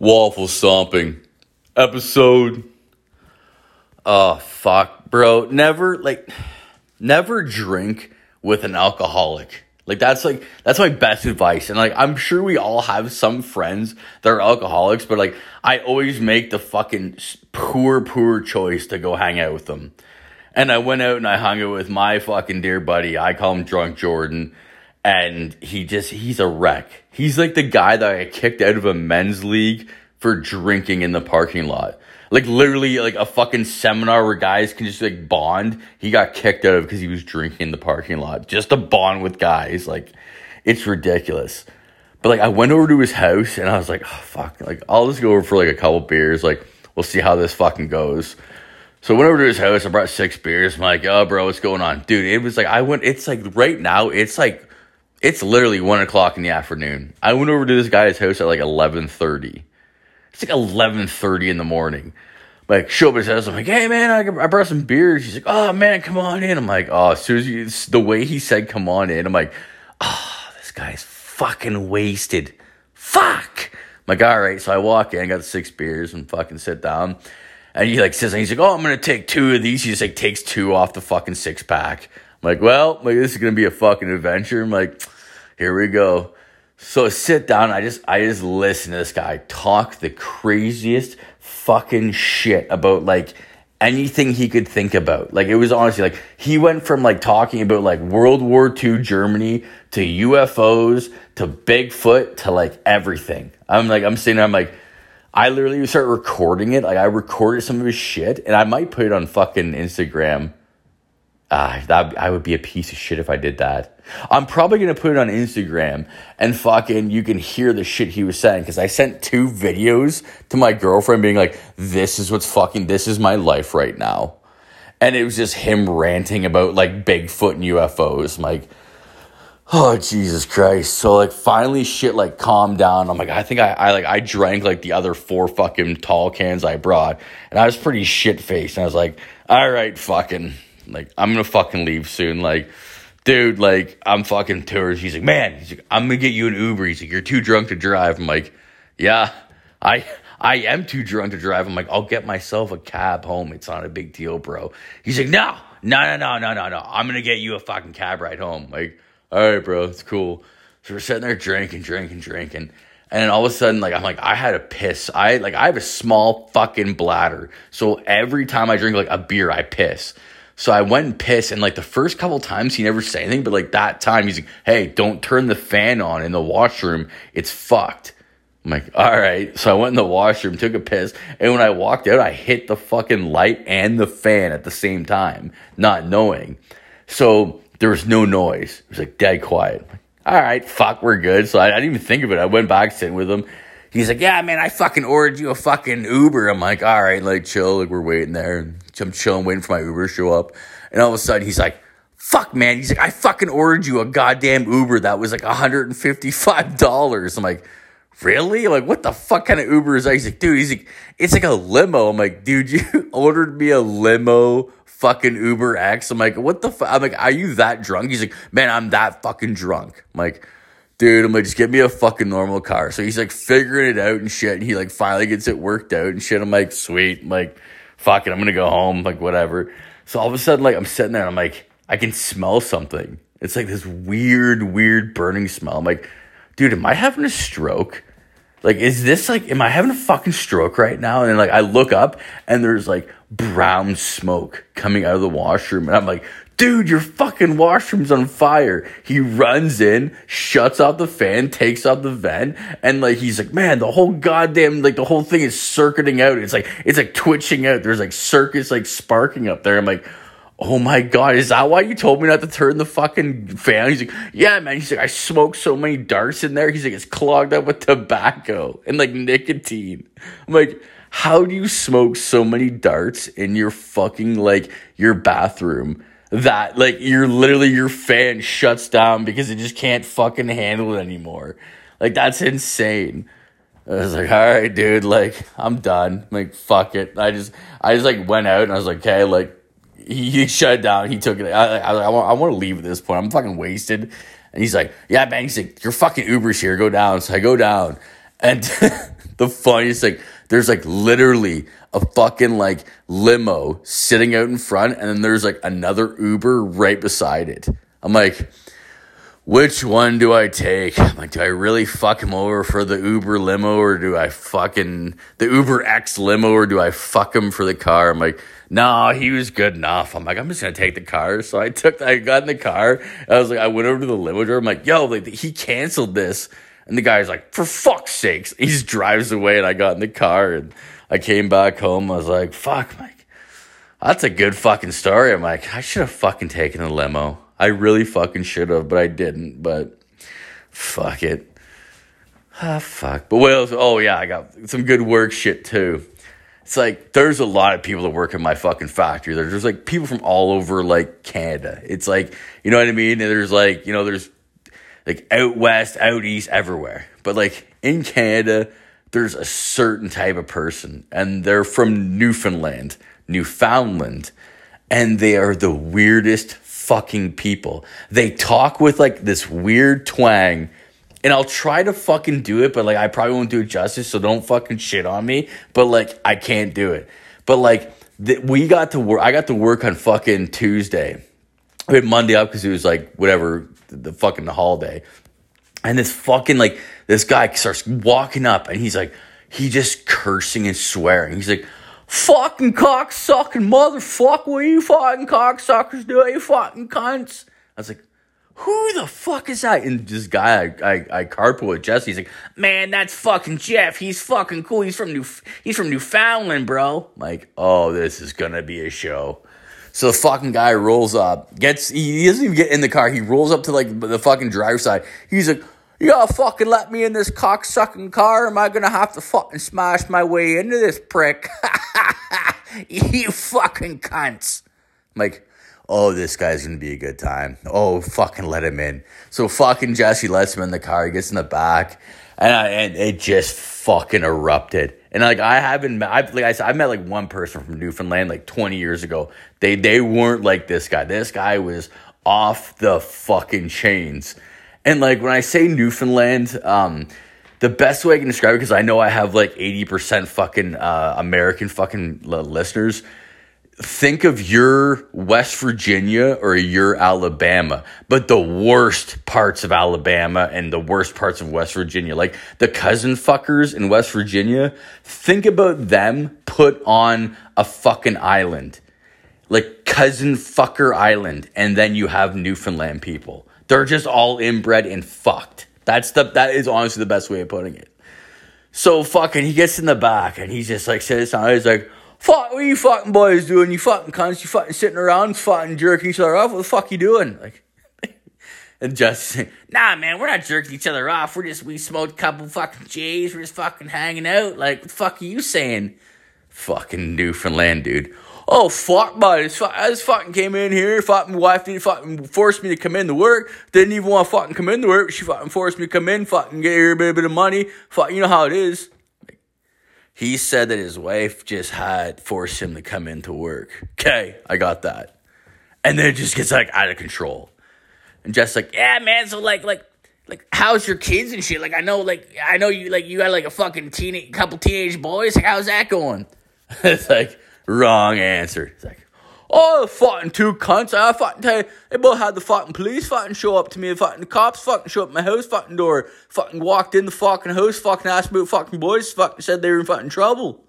Waffle stomping episode. Oh fuck, bro. Never like never drink with an alcoholic. Like that's like that's my best advice. And like I'm sure we all have some friends that are alcoholics, but like I always make the fucking poor poor choice to go hang out with them. And I went out and I hung out with my fucking dear buddy. I call him Drunk Jordan and he just he's a wreck. He's like the guy that I kicked out of a men's league for drinking in the parking lot. Like literally like a fucking seminar where guys can just like bond. He got kicked out of because he was drinking in the parking lot. Just to bond with guys. Like it's ridiculous. But like I went over to his house and I was like, oh fuck, like I'll just go over for like a couple beers. Like we'll see how this fucking goes. So I went over to his house. I brought six beers. I'm like, oh, bro, what's going on, dude? It was like I went. It's like right now. It's like it's literally one o'clock in the afternoon. I went over to this guy's house at like eleven thirty. It's like eleven thirty in the morning. Like show up at his house. I'm like, hey man, I, I brought some beers. He's like, oh man, come on in. I'm like, oh, as soon as you, the way he said, come on in. I'm like, oh, this guy's fucking wasted. Fuck. I'm like, all right. So I walk in, got six beers, and fucking sit down. And he like says, he's like, oh, I'm gonna take two of these. He just like takes two off the fucking six pack. I'm like, well, like, this is gonna be a fucking adventure. I'm like, here we go. So I sit down. I just I just listen to this guy talk the craziest fucking shit about like anything he could think about. Like it was honestly like he went from like talking about like World War II Germany to UFOs to Bigfoot to like everything. I'm like I'm sitting there, I'm like I literally start recording it. Like I recorded some of his shit and I might put it on fucking Instagram Ah, that I would be a piece of shit if I did that. I'm probably gonna put it on Instagram and fucking you can hear the shit he was saying because I sent two videos to my girlfriend being like, "This is what's fucking. This is my life right now," and it was just him ranting about like Bigfoot and UFOs. I'm like, oh Jesus Christ! So like finally shit like calmed down. I'm like, I think I, I like I drank like the other four fucking tall cans I brought, and I was pretty shit faced. And I was like, all right, fucking like, I'm gonna fucking leave soon. Like, dude, like, I'm fucking tours. He's like, man, he's like, I'm gonna get you an Uber. He's like, you're too drunk to drive. I'm like, yeah, I I am too drunk to drive. I'm like, I'll get myself a cab home. It's not a big deal, bro. He's like, no, no, no, no, no, no, no. I'm gonna get you a fucking cab ride home. Like, all right, bro, it's cool. So we're sitting there drinking, drinking, drinking. And then all of a sudden, like I'm like, I had a piss. I like I have a small fucking bladder. So every time I drink like a beer, I piss. So I went and pissed, and like the first couple times he never said anything, but like that time he's like, "Hey, don't turn the fan on in the washroom. It's fucked." I'm like, "All right." So I went in the washroom, took a piss, and when I walked out, I hit the fucking light and the fan at the same time, not knowing. So there was no noise. It was like dead quiet. All right, fuck, we're good. So I, I didn't even think of it. I went back sitting with him. He's like, yeah, man, I fucking ordered you a fucking Uber. I'm like, all right, like chill, like we're waiting there. I'm chilling, waiting for my Uber to show up. And all of a sudden, he's like, fuck, man. He's like, I fucking ordered you a goddamn Uber that was like $155. I'm like, really? Like, what the fuck kind of Uber is that? He's like, dude, he's like, it's like a limo. I'm like, dude, you ordered me a limo fucking Uber X. I'm like, what the fuck? I'm like, are you that drunk? He's like, man, I'm that fucking drunk. I'm like, dude, I'm like, just get me a fucking normal car. So he's like figuring it out and shit. And he like finally gets it worked out and shit. I'm like, sweet. I'm like, fuck it, I'm gonna go home, like whatever. So all of a sudden, like I'm sitting there and I'm like, I can smell something. It's like this weird, weird burning smell. I'm like, dude, am I having a stroke? Like, is this like, am I having a fucking stroke right now? And then like I look up and there's like brown smoke coming out of the washroom. And I'm like, dude, your fucking washroom's on fire. He runs in, shuts off the fan, takes off the vent, and like he's like, man, the whole goddamn like the whole thing is circuiting out. It's like it's like twitching out. There's like circuits like sparking up there. I'm like, oh my god, is that why you told me not to turn the fucking fan? He's like, yeah, man. He's like, I smoked so many darts in there. He's like, it's clogged up with tobacco and like nicotine. I'm like, how do you smoke so many darts in your fucking like your bathroom? That like you're literally your fan shuts down because it just can't fucking handle it anymore. Like that's insane. I was like, all right, dude, like I'm done. Like fuck it. I just I just like went out and I was like, okay, like he, he shut down. He took it. I I, I, want I want to leave at this point. I'm fucking wasted. And he's like, yeah, man. He's like, your fucking Uber's here. Go down. So I go down. And the funniest thing, there's like literally a fucking like limo sitting out in front, and then there's like another Uber right beside it. I'm like, which one do I take? I'm like, do I really fuck him over for the Uber limo or do I fucking the Uber X limo or do I fuck him for the car? I'm like, no, he was good enough. I'm like, I'm just gonna take the car. So I took, I got in the car. I was like, I went over to the limo driver. I'm like, yo, like he canceled this, and the guy's like, for fuck's sakes, he just drives away. And I got in the car and I came back home. I was like, fuck, Mike, that's a good fucking story. I'm like, I should have fucking taken the limo. I really fucking should have, but I didn't. But fuck it. Ah, fuck. But what else? Oh, yeah, I got some good work shit too. It's like there's a lot of people that work in my fucking factory. There's, there's like people from all over like Canada. It's like, you know what I mean? And there's like, you know, there's like out west, out east, everywhere. But like in Canada, there's a certain type of person, and they're from Newfoundland, Newfoundland, and they are the weirdest fucking people. They talk with like this weird twang. And I'll try to fucking do it, but like I probably won't do it justice, so don't fucking shit on me. But like I can't do it. But like th- we got to work. I got to work on fucking Tuesday. We had Monday up because it was like whatever the, the fucking holiday. And this fucking like this guy starts walking up and he's like he just cursing and swearing. He's like, fucking cocksucking motherfucker, what you fucking cocksuckers do? You fucking cunts. I was like, who the fuck is that? And this guy I, I, I carpool with Jesse, he's like, man, that's fucking Jeff. He's fucking cool. He's from New he's from Newfoundland, bro. I'm like, oh, this is gonna be a show. So the fucking guy rolls up, gets he doesn't even get in the car. He rolls up to like the fucking driver's side. He's like, you gotta fucking let me in this cocksucking car. Am I gonna have to fucking smash my way into this prick? you fucking cunts. I'm like, oh, this guy's gonna be a good time. Oh, fucking let him in. So fucking Jesse lets him in the car. He gets in the back, and, I, and it just fucking erupted. And like I haven't I've, like I said, I met like one person from Newfoundland like 20 years ago. They they weren't like this guy. This guy was off the fucking chains. And like when I say Newfoundland, um, the best way I can describe it, because I know I have like 80% fucking uh, American fucking listeners. Think of your West Virginia or your Alabama, but the worst parts of Alabama and the worst parts of West Virginia, like the cousin fuckers in West Virginia. Think about them put on a fucking island, like cousin fucker island, and then you have Newfoundland people. They're just all inbred and fucked. That's the that is honestly the best way of putting it. So fucking he gets in the back and he's just like says. He's like, "Fuck, what are you fucking boys doing? You fucking cunts, you fucking sitting around, fucking jerking each other off. What the fuck are you doing?" Like, and just saying, nah, man, we're not jerking each other off. We're just we smoked a couple fucking J's. We're just fucking hanging out. Like, what fuck are you saying? Fucking Newfoundland, dude. Oh fuck, buddy! I just fucking came in here. Fucking wife didn't fucking force me to come in to work. Didn't even want to fucking come in to work. She fucking forced me to come in. Fucking get here a bit, a bit of money. Fuck, you know how it is. He said that his wife just had forced him to come into work. Okay, I got that. And then it just gets like out of control. And just like, yeah, man. So like, like, like, how's your kids and shit? Like, I know, like, I know you, like, you got like a fucking teenage, couple teenage boys. Like, how's that going? it's like Wrong answer. It's like, oh, fucking two cunts. I fucking tell you, they both had the fucking police fucking show up to me. Fucking the cops fucking show up my house fucking door. Fucking walked in the fucking house, fucking asked about fucking boys, fucking said they were in fucking trouble.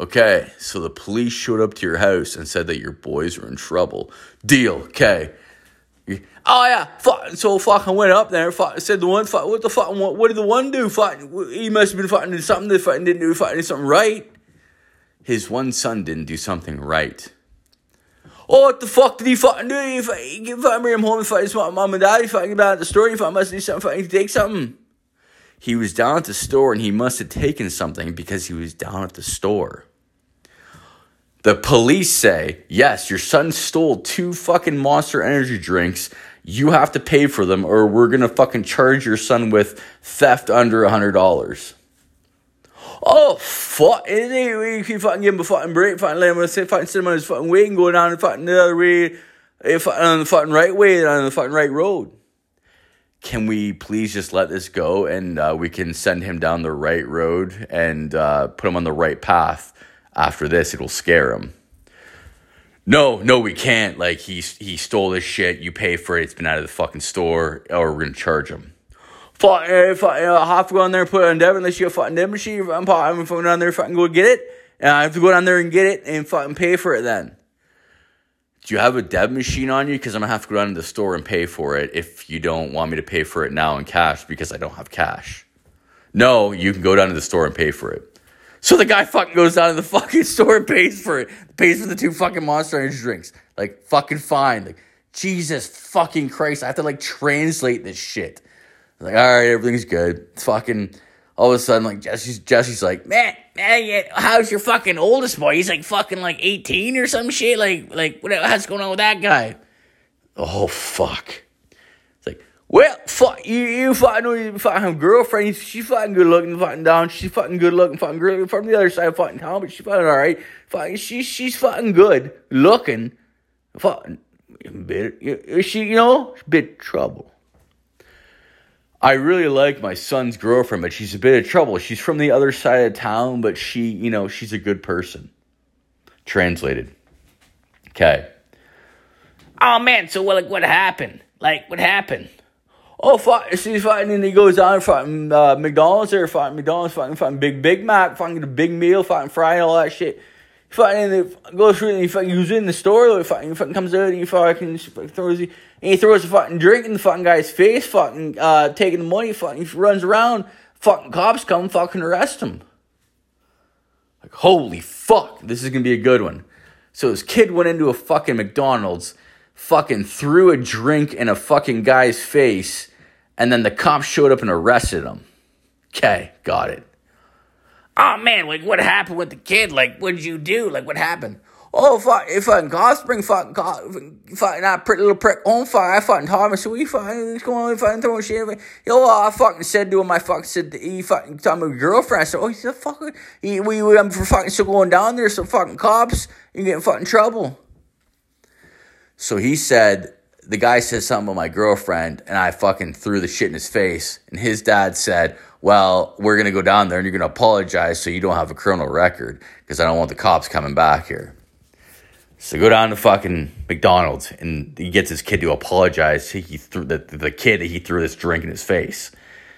Okay, so the police showed up to your house and said that your boys were in trouble. Deal. Okay. Oh yeah, fucking so fucking went up there. Fucking said the one. Fuck, what the fucking what, what did the one do? Fucking he must have been fucking did something that fucking didn't do fucking something right his one son didn't do something right. Oh, what the fuck did he fucking do? He fucking, fucking bring him home and fucking my mom and dad. He fucking about the store. He fucking must do something. Fucking take something. He was down at the store and he must have taken something because he was down at the store. The police say, yes, your son stole two fucking monster energy drinks. You have to pay for them or we're going to fucking charge your son with theft under a $100. Oh, fuck. We keep fucking him a fucking break, fucking let him sit, fucking on his fucking way and go down the fucking the other way, eh, fucking on the fucking right way, on the fucking right road. can we please just let this go and uh, we can send him down the right road and uh, put him on the right path after this? It'll scare him. No no we can't. Like he he stole this shit. You pay for it. It's been out of the fucking store or we're gonna charge him Fuck, I, have to go down there and put it on debit unless you have a fucking debit machine. I'm, I'm going down there, fucking go get it. And I have to go down there and get it and fucking pay for it then. Do you have a debit machine on you? Because I'm to have to go down to the store and pay for it if you don't want me to pay for it now in cash because I don't have cash. No, you can go down to the store and pay for it. So the guy fucking goes down to the fucking store and pays for it. Pays for the two fucking Monster Energy drinks. Like, fucking fine. Like, Jesus fucking Christ. I have to, like, translate this shit. Like, all right, everything's good. It's fucking all of a sudden, like Jesse's Jesse's like, man, man, how's your fucking oldest boy? He's like fucking like eighteen or some shit. Like, like what? What's going on with that guy? Oh fuck! It's like, well, fuck you, you fucking, you fucking girlfriend. She's fucking good looking, fucking down. She's fucking good looking, fucking girl from the other side of fucking town, but she's fucking all right. Fucking, she's she's fucking good looking. Fucking, bit, she, you know, bit trouble. I really like my son's girlfriend, but she's a bit of trouble. She's from the other side of town, but she, you know, she's a good person. Translated. Okay. Oh man, so what? Like, what happened? Like, what happened? Oh, fuck, she's fighting, and he goes on fighting uh, McDonald's or fighting McDonald's, fighting, fighting Big Big Mac, fighting a big meal, fighting frying all that shit. Fighting, and goes through and he fucking goes in the store, fucking, fucking comes out and he fucking throws and he throws a fucking drink in the fucking guy's face, fucking uh, taking the money, fucking runs around, fucking cops come, fucking arrest him. Like holy fuck, this is gonna be a good one. So this kid went into a fucking McDonald's, fucking threw a drink in a fucking guy's face, and then the cops showed up and arrested him. Okay, got it oh man, like what happened with the kid? Like, what did you do? Like, what happened? Oh, fuck, if fucking Gosspring, fucking, fucking, that pretty little prick on fire, I fucking Thomas, we fucking, what's going fucking throwing shit, yo, I fucking said to him, I fucking said, he fucking told my girlfriend, I said, oh, he's a fucking, he, we, we, I'm fucking still going down there, some fucking cops, you get in fucking trouble. So he said, the guy said something about my girlfriend, and I fucking threw the shit in his face, and his dad said, well, we're going to go down there and you're going to apologize so you don't have a criminal record because I don't want the cops coming back here. So go down to fucking McDonald's and he gets his kid to apologize. He threw the, the kid he threw this drink in his face.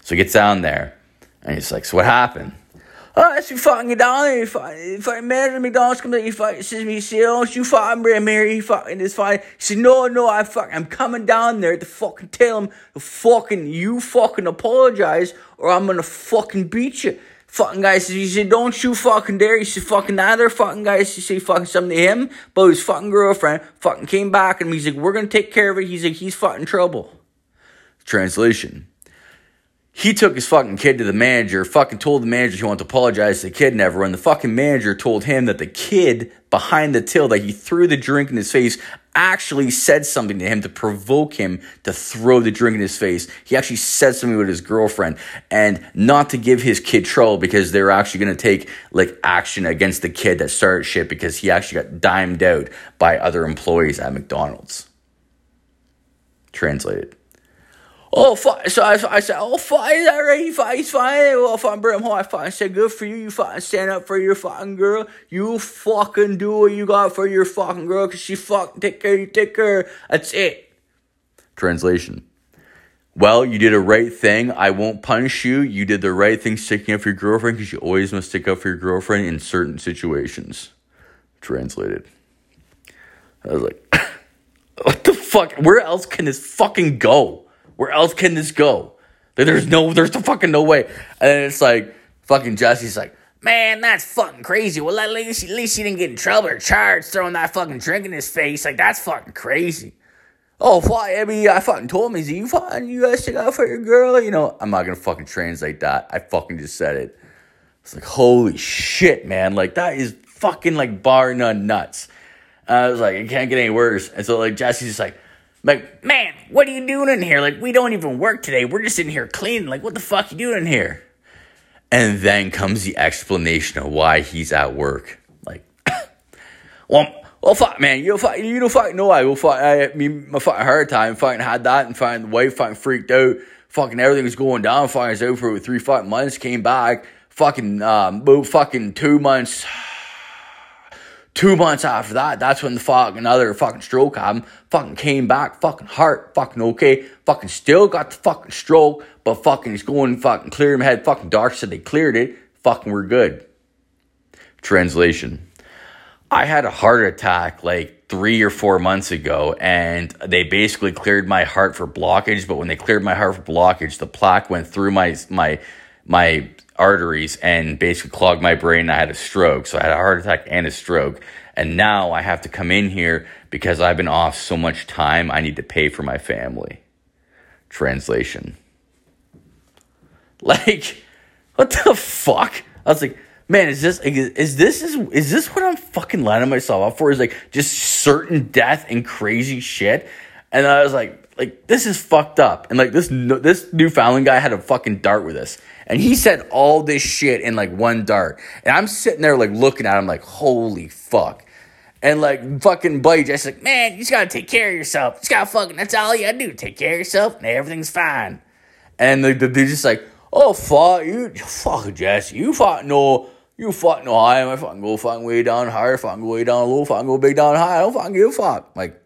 So he gets down there and he's like, So what happened? Oh, that's you fucking get down there. You fucking, fucking manager McDonald's comes in, he fucking says me, see, don't you fucking bring here. He fucking is fine. He said, no, no, I fucking, I'm coming down there to fucking tell him to fucking, you fucking apologize or I'm gonna fucking beat you. Fucking guy says, he said, don't you fucking dare. He said, fucking neither fucking guy said, say fucking something to him, but his fucking girlfriend fucking came back and he's like, we're gonna take care of it. He's like, he's fucking trouble. Translation he took his fucking kid to the manager, fucking told the manager he wanted to apologize to the kid and the fucking manager told him that the kid behind the till that he threw the drink in his face actually said something to him to provoke him to throw the drink in his face. He actually said something with his girlfriend and not to give his kid trouble because they're actually going to take like action against the kid that started shit because he actually got dimed out by other employees at McDonald's. Translated. Oh, fine. So I, I said, oh, fine, is that right? He's fine, he's fine. Well, if I'm home, I fucking said, good for you. You fucking stand up for your fucking girl. You fucking do what you got for your fucking girl because she fucking take care, you take care. That's it. Translation. Well, you did a right thing. I won't punish you. You did the right thing sticking up for your girlfriend because you always must stick up for your girlfriend in certain situations. Translated. I was like, what the fuck? Where else can this fucking go? Where else can this go? There's no, there's the fucking no way. And it's like, fucking Jesse's like, man, that's fucking crazy. Well, at least, at least he didn't get in trouble or charged throwing that fucking drink in his face. Like, that's fucking crazy. Oh, fuck, I mean, I fucking told him, you fucking, you guys out for your girl? You know, I'm not gonna fucking translate that. I fucking just said it. It's like, holy shit, man. Like, that is fucking, like, bar none nuts. And I was like, it can't get any worse. And so, like, Jesse's just like, like, man, what are you doing in here? Like, we don't even work today. We're just in here cleaning. Like, what the fuck you doing in here? And then comes the explanation of why he's at work. Like, well, well, fuck, man, you fuck, you don't fucking know I will fuck, I, me, my fucking hard time, fucking had that, and fucking the wife fucking freaked out, fucking everything was going down, fucking was out for three fucking months, came back, fucking, um, fucking two months, two months after that, that's when the fucking other fucking stroke happened, fucking came back, fucking heart, fucking okay, fucking still got the fucking stroke, but fucking he's going fucking clear my head, fucking dark said they cleared it, fucking we're good. Translation. I had a heart attack like three or four months ago, and they basically cleared my heart for blockage. But when they cleared my heart for blockage, the plaque went through my my my arteries and basically clogged my brain. I had a stroke, so I had a heart attack and a stroke. And now I have to come in here because I've been off so much time. I need to pay for my family. Translation. Like, what the fuck? I was like, man, is this is this is is this what I'm fucking lining myself up for? Is like just certain death and crazy shit. And I was like, like this is fucked up. And like this this Newfoundland guy had a fucking dart with us, and he said all this shit in like one dart. And I'm sitting there like looking at him like, holy fuck. And like fucking buddy just like, man, you just gotta take care of yourself. You just gotta fucking that's all you gotta do. Take care of yourself and everything's fine. And the, the dude's just like, oh fuck you fuck Jesse, you fucking no, you fucking know high, I fucking go fucking way down higher, fucking go way down low, fucking go big down high. I don't fucking give a fuck. Like,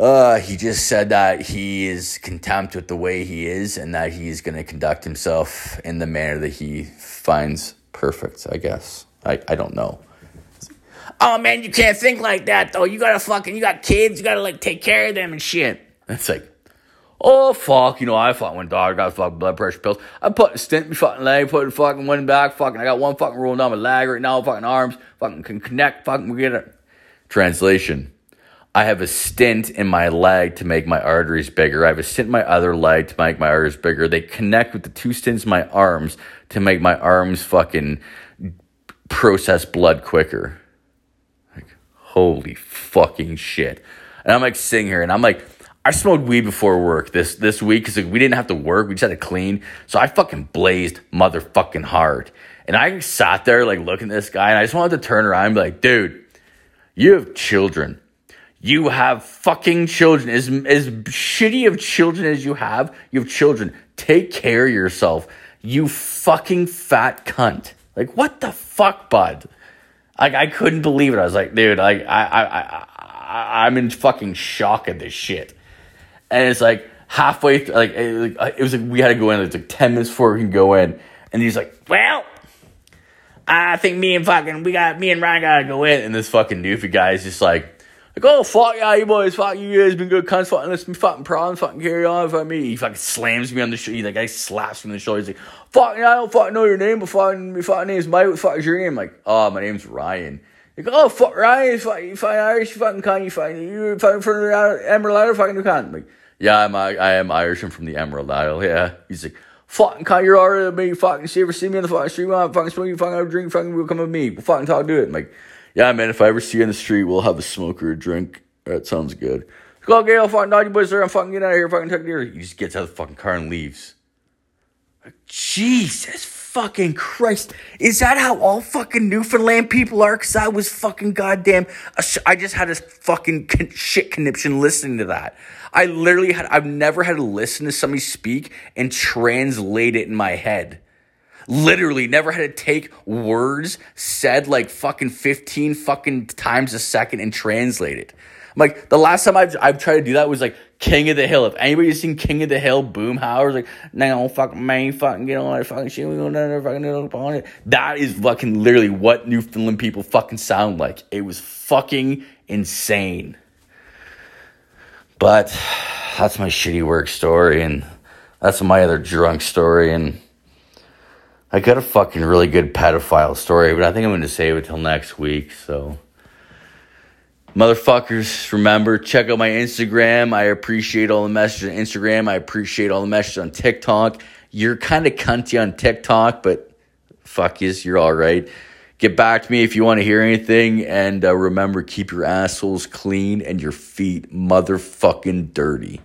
uh, he just said that he is contempt with the way he is and that he's going to conduct himself in the manner that he finds perfect, I guess. I, I don't know. Oh man, you can't think like that though. You gotta fucking, you got kids, you gotta like take care of them and shit. It's like, Oh fuck, you know I fucking went dog, got fucking blood pressure pills. I put a stent in my fucking leg, put fucking one back, fucking I got one fucking rolling down my leg right now, fucking arms, fucking can connect, fucking we get it. Translation. I have a stent in my leg to make my arteries bigger. I have a stent in my other leg to make my arteries bigger. They connect with the two stents in my arms to make my arms fucking process blood quicker. Like, holy fucking shit. And I'm like sitting here and I'm like, I smoked weed before work this this week because we didn't have to work. We just had to clean. So I fucking blazed motherfucking hard. And I sat there like looking at this guy and I just wanted to turn around and be like, dude, you have children. You have fucking children. As, as shitty of children as you have, you have children. Take care of yourself. You fucking fat cunt. Like, what the fuck, bud? Like, I couldn't believe it. I was like, dude, like, I, I, I, I, I'm in fucking shock at this shit and it's like halfway through, like it, it was like we had to go in. It's like ten minutes before we can go in, and he's like, "Well, I think me and fucking we got me and Ryan gotta go in." And this fucking doofy guy is just like. Like, oh, fuck yeah, you boys, fuck you guys, been good cunts, fucking listen me fucking problems, fucking carry on, fuck me. He fucking slams me on the shoulder, he like, I slaps me on the shoulder, he's like, fuck yeah, I don't fucking know your name, but fucking, my fucking name's Mike, what the fuck is your name? Like, oh, my name's Ryan. Like, oh, fuck, Ryan, you fucking, Irish, you fucking cunt, you fucking, you fucking, from the Emerald Isle, fucking you cunt. Like, yeah, I'm I, I am Irish. I'm from the Emerald Isle. Yeah. He's like, fucking cut your order me. Fucking see ever see me on the fucking street. I'm fucking smoke you. Fucking a drink. Fucking will come with me. Fucking talk to it. I'm like, yeah, man. If I ever see you in the street, we'll have a smoke or a drink. That sounds good. Go, I'll fucking dodgy boys there. I'm fucking getting out of here. Fucking take it. He just gets out of the fucking car and leaves. Jesus fucking Christ. Is that how all fucking Newfoundland people are? Because I was fucking goddamn. I just had a fucking shit conniption listening to that. I literally had, I've never had to listen to somebody speak and translate it in my head. Literally, never had to take words said like fucking 15 fucking times a second and translate it. I'm Like the last time I've, I've tried to do that was like King of the Hill. If anybody's seen King of the Hill, boom! Boomhauer, like, no, fucking man, fucking get on that fucking shit, we down there, fucking get on it. That is fucking literally what Newfoundland people fucking sound like. It was fucking insane. But that's my shitty work story, and that's my other drunk story, and I got a fucking really good pedophile story, but I think I'm going to save it till next week, so. Motherfuckers, remember, check out my Instagram. I appreciate all the messages on Instagram. I appreciate all the messages on TikTok. You're kind of cunty on TikTok, but fuck yes, you're all right. Get back to me if you want to hear anything. And uh, remember, keep your assholes clean and your feet motherfucking dirty.